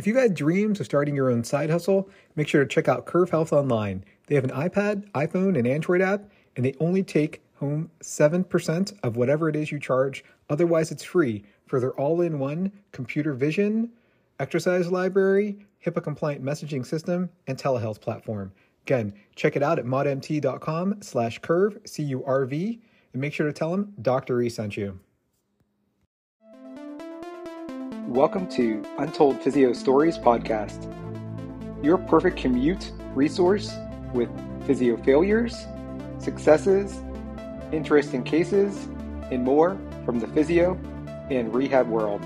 If you've had dreams of starting your own side hustle, make sure to check out Curv Health Online. They have an iPad, iPhone, and Android app, and they only take home 7% of whatever it is you charge. Otherwise, it's free for their all in one computer vision, exercise library, HIPAA compliant messaging system, and telehealth platform. Again, check it out at modmt.com slash curv, C U R V, and make sure to tell them Dr. E sent you. Welcome to Untold Physio Stories podcast, your perfect commute resource with physio failures, successes, interesting cases, and more from the physio and rehab world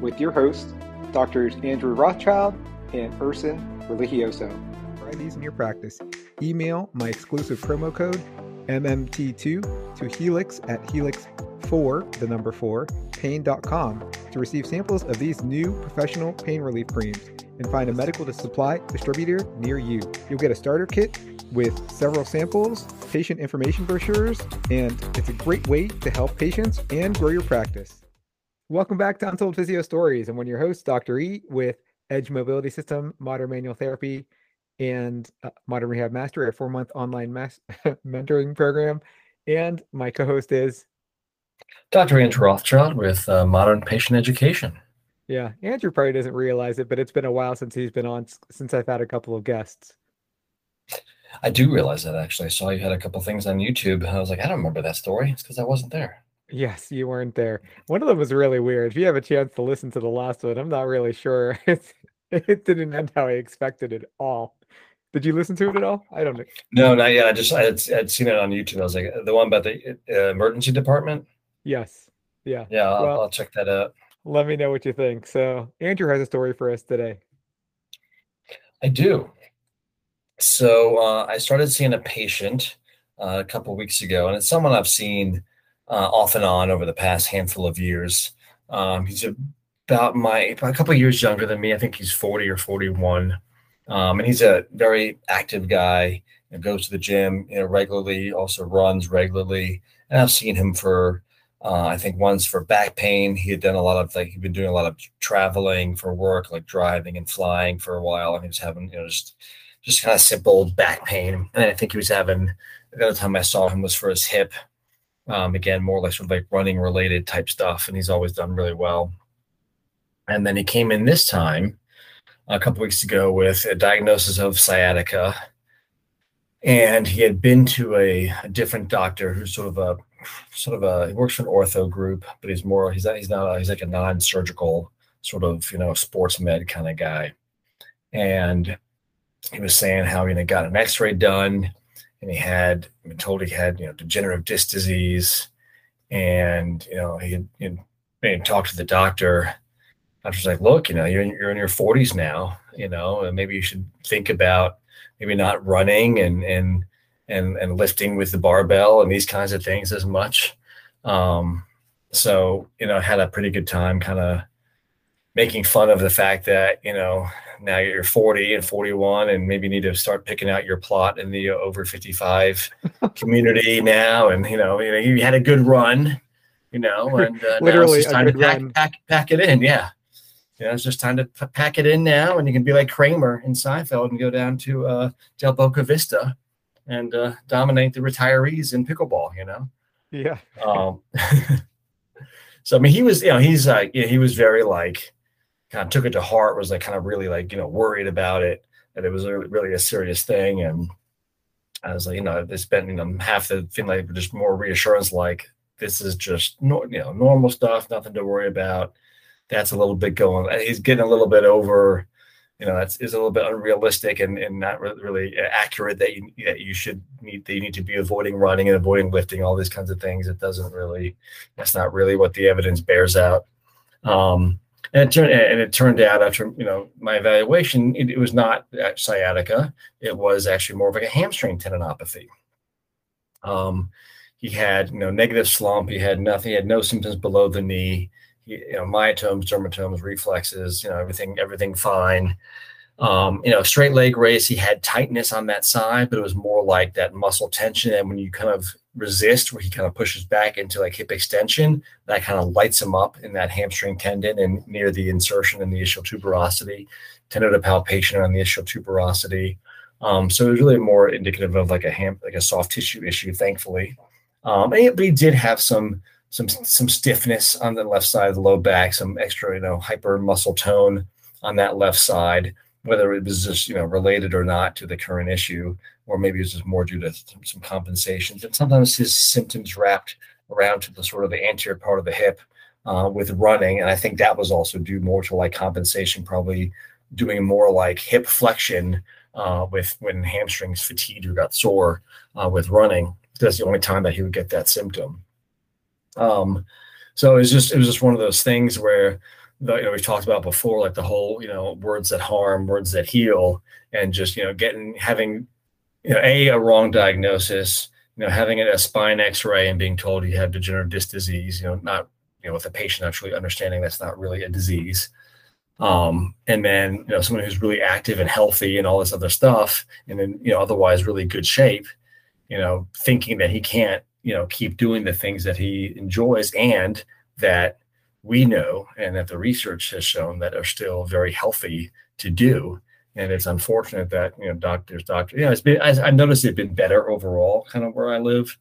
with your hosts, Drs. Andrew Rothschild and Erson Religioso. These in your practice. Email my exclusive promo code MMT2 to helix at helix4, the number 4, pain.com to receive samples of these new professional pain relief creams and find a medical supply distributor near you. You'll get a starter kit with several samples, patient information brochures, and it's a great way to help patients and grow your practice. Welcome back to Untold Physio Stories. I'm one of your hosts, Dr. E, with Edge Mobility System, Modern Manual Therapy, and uh, Modern Rehab Master, a four month online mas- mentoring program. And my co host is Dr. Andrew Rothschild with uh, Modern Patient Education. Yeah, Andrew probably doesn't realize it, but it's been a while since he's been on, since I've had a couple of guests. I do realize that actually. I saw you had a couple things on YouTube, and I was like, I don't remember that story. It's because I wasn't there. Yes, you weren't there. One of them was really weird. If you have a chance to listen to the last one, I'm not really sure. It's, it didn't end how I expected it all. Did you listen to it at all? I don't know. No, not yet. I just I had, I'd seen it on YouTube. I was like, the one about the uh, emergency department. Yes. Yeah. Yeah, I'll, well, I'll check that out. Let me know what you think. So, Andrew has a story for us today. I do. So, uh, I started seeing a patient uh, a couple weeks ago, and it's someone I've seen uh, off and on over the past handful of years. Um, he's about my a couple years younger than me. I think he's 40 or 41. Um, and he's a very active guy. You know, goes to the gym you know, regularly, also runs regularly. And I've seen him for uh, I think once for back pain, he had done a lot of like he'd been doing a lot of traveling for work, like driving and flying for a while, and he was having you know just just kind of simple back pain. And I think he was having the other time I saw him was for his hip. Um, again, more or less sort of like running related type stuff, and he's always done really well. And then he came in this time a couple weeks ago with a diagnosis of sciatica, and he had been to a, a different doctor who's sort of a sort of a he works for an ortho group, but he's more he's not he's not a, he's like a non-surgical sort of you know sports med kind of guy, and he was saying how you know got an X-ray done, and he had been told he had you know degenerative disc disease, and you know he had you know, talked to the doctor. I Doctor's like, look, you know, you're in, you're in your 40s now, you know, and maybe you should think about maybe not running and and and and lifting with the barbell and these kinds of things as much. Um, so you know, I had a pretty good time, kind of making fun of the fact that you know now you're 40 and 41 and maybe need to start picking out your plot in the over 55 community now. And you know you know you had a good run you know and uh, literally it's time to pack, pack, pack it in yeah. Yeah it's just time to p- pack it in now, and you can be like Kramer in Seinfeld and go down to uh, Del Boca Vista and uh, dominate the retirees in pickleball. You know. Yeah. Um, so I mean, he was, you know, he's like, you know, he was very like, kind of took it to heart. Was like, kind of really like, you know, worried about it, that it was really, really a serious thing. And I was like, you know, they spent, you know, half the thing like just more reassurance, like this is just, no, you know, normal stuff, nothing to worry about that's a little bit going. He's getting a little bit over, you know, that's is a little bit unrealistic and, and not really accurate that you that you should need that you need to be avoiding running and avoiding lifting, all these kinds of things. It doesn't really, that's not really what the evidence bears out. Um, and it turned and it turned out after you know my evaluation, it, it was not sciatica. It was actually more of like a hamstring tendinopathy. Um, he had you know negative slump. He had nothing. He had no symptoms below the knee you know, myotomes, dermatomes, reflexes, you know, everything, everything fine. Um, you know, straight leg raise, he had tightness on that side, but it was more like that muscle tension. And when you kind of resist, where he kind of pushes back into like hip extension, that kind of lights him up in that hamstring tendon and near the insertion in the ischial tuberosity, of palpation on the ischial tuberosity. Um, so it was really more indicative of like a ham, like a soft tissue issue, thankfully. Um, and, but he did have some some some stiffness on the left side of the low back, some extra, you know, hyper muscle tone on that left side, whether it was just, you know, related or not to the current issue, or maybe it was just more due to some compensations. And sometimes his symptoms wrapped around to the sort of the anterior part of the hip uh, with running. And I think that was also due more to like compensation, probably doing more like hip flexion uh, with when hamstrings fatigued or got sore uh, with running. That's the only time that he would get that symptom. Um, so it was just it was just one of those things where the, you know we've talked about before, like the whole you know words that harm, words that heal, and just you know getting having you know a a wrong diagnosis, you know having a spine X-ray and being told you have degenerative disc disease, you know not you know with the patient actually understanding that's not really a disease. Um, and then you know someone who's really active and healthy and all this other stuff, and then you know otherwise really good shape, you know thinking that he can't you know keep doing the things that he enjoys and that we know and that the research has shown that are still very healthy to do. And it's unfortunate that you know doctors doctors you know it's been I, I noticed it's been better overall kind of where i live.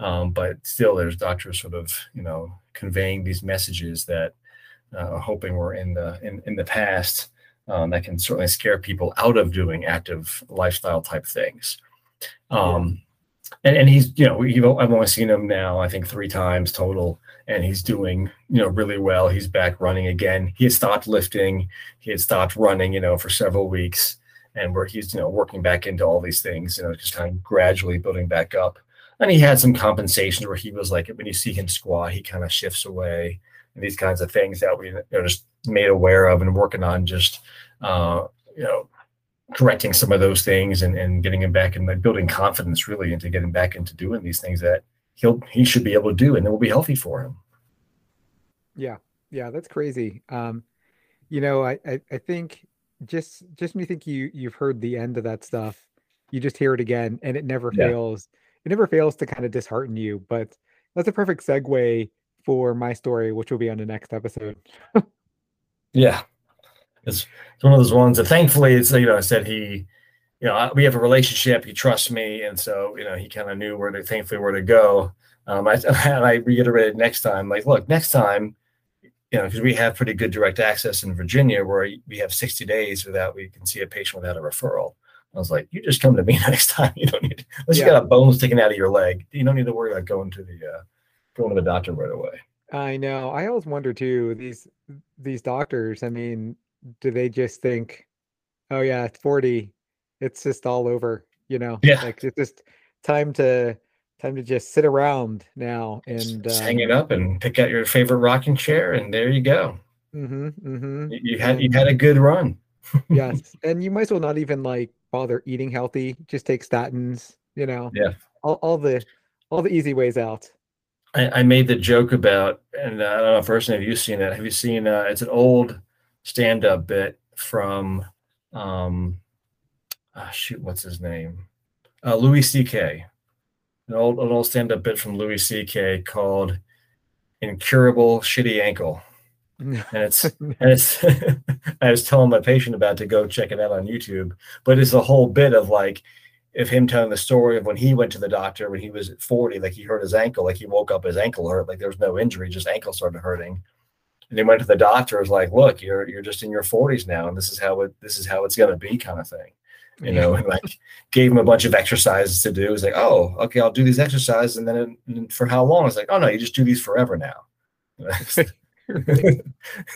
Um, but still there's doctors sort of you know conveying these messages that uh, hoping we're in the in, in the past um, that can certainly scare people out of doing active lifestyle type things. Um, and, and he's you know I've only seen him now I think three times total, and he's doing you know really well. He's back running again. He had stopped lifting, he had stopped running, you know, for several weeks, and where he's you know working back into all these things, you know, just kind of gradually building back up. And he had some compensations where he was like when you see him squat, he kind of shifts away, and these kinds of things that we you know, just made aware of and working on just uh, you know correcting some of those things and, and getting him back and building confidence really into getting back into doing these things that he'll he should be able to do and it will be healthy for him. Yeah. Yeah that's crazy. Um you know i i, I think just just me think you you've heard the end of that stuff you just hear it again and it never yeah. fails. It never fails to kind of dishearten you but that's a perfect segue for my story which will be on the next episode. Yeah it's, it's one of those ones that thankfully it's you know I said he you know we have a relationship he trusts me and so you know he kind of knew where to thankfully where to go um I, and I reiterated next time like look next time you know because we have pretty good direct access in Virginia where we have 60 days without we can see a patient without a referral I was like, you just come to me next time. You don't need, unless yeah. you got a bones sticking out of your leg, you don't need to worry about going to the uh, going to the doctor right away. I know. I always wonder too. These these doctors. I mean, do they just think, oh yeah, it's 40, it's just all over, you know? Yeah. Like it's just time to time to just sit around now and just um, hang it up and pick out your favorite rocking chair and there you go. Mm-hmm, mm-hmm. You, you had you had a good run. yes. And you might as well not even like bother eating healthy. Just take statins, you know. Yeah. All, all the all the easy ways out. I, I made the joke about, and uh, I don't know if Erson have you seen it? Have you seen? Uh, it's an old stand-up bit from um oh, shoot what's his name? Uh, louis ck an old, an old stand-up bit from louis ck called incurable shitty ankle. And it's and it's i was telling my patient about to go check it out on youtube but it's a whole bit of like of him telling the story of when he went to the doctor when he was 40 like he hurt his ankle like he woke up his ankle hurt like there was no injury just ankle started hurting and they went to the doctor was like look you're you're just in your 40s now and this is how it this is how it's going to be kind of thing. You know and like gave him a bunch of exercises to do. It's like oh okay i'll do these exercises and then and for how long? It's like oh no you just do these forever now.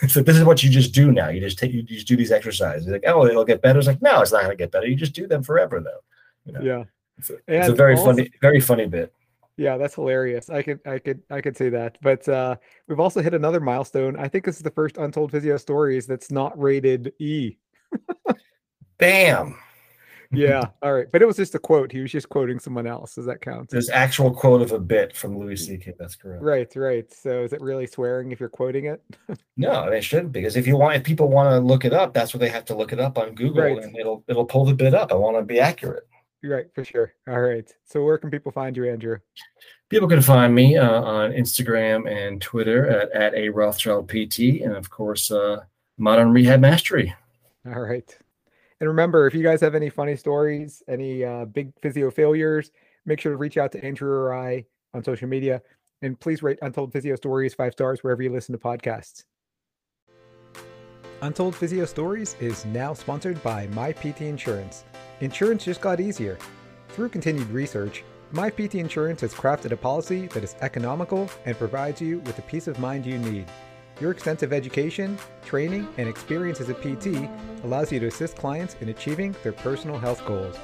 So this is what you just do now. You just take you just do these exercises. Like oh it'll get better. It's like no it's not going to get better. You just do them forever though. You know? yeah. It's a, it's a very also, funny very funny bit yeah, that's hilarious. I could I could I could say that. But uh we've also hit another milestone. I think this is the first untold physio stories that's not rated E. Bam. yeah. All right. But it was just a quote. He was just quoting someone else. Does that count? There's actual quote of a bit from Louis C.K. That's correct. Right, right. So is it really swearing if you're quoting it? no, it shouldn't because if you want if people want to look it up, that's where they have to look it up on Google right. and it'll it'll pull the bit up. I want to be accurate. Right, for sure. All right. So where can people find you, Andrew? People can find me uh, on Instagram and Twitter at, at a Rothschild PT, and of course, uh, Modern Rehab Mastery. All right. And remember, if you guys have any funny stories, any uh, big physio failures, make sure to reach out to Andrew or I on social media. And please rate Untold Physio Stories five stars wherever you listen to podcasts. Untold Physio Stories is now sponsored by My PT Insurance. Insurance just got easier. Through continued research, MyPT Insurance has crafted a policy that is economical and provides you with the peace of mind you need. Your extensive education, training, and experience as a PT allows you to assist clients in achieving their personal health goals.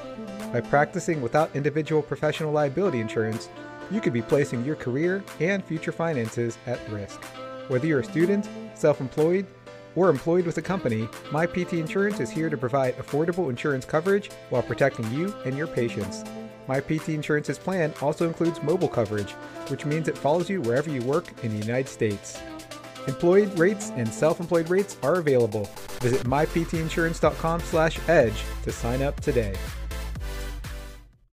By practicing without individual professional liability insurance, you could be placing your career and future finances at risk. Whether you're a student, self employed, or employed with a company, MyPT Insurance is here to provide affordable insurance coverage while protecting you and your patients. MyPT Insurance's plan also includes mobile coverage, which means it follows you wherever you work in the United States. Employed rates and self-employed rates are available. Visit myptinsurance.com/edge to sign up today.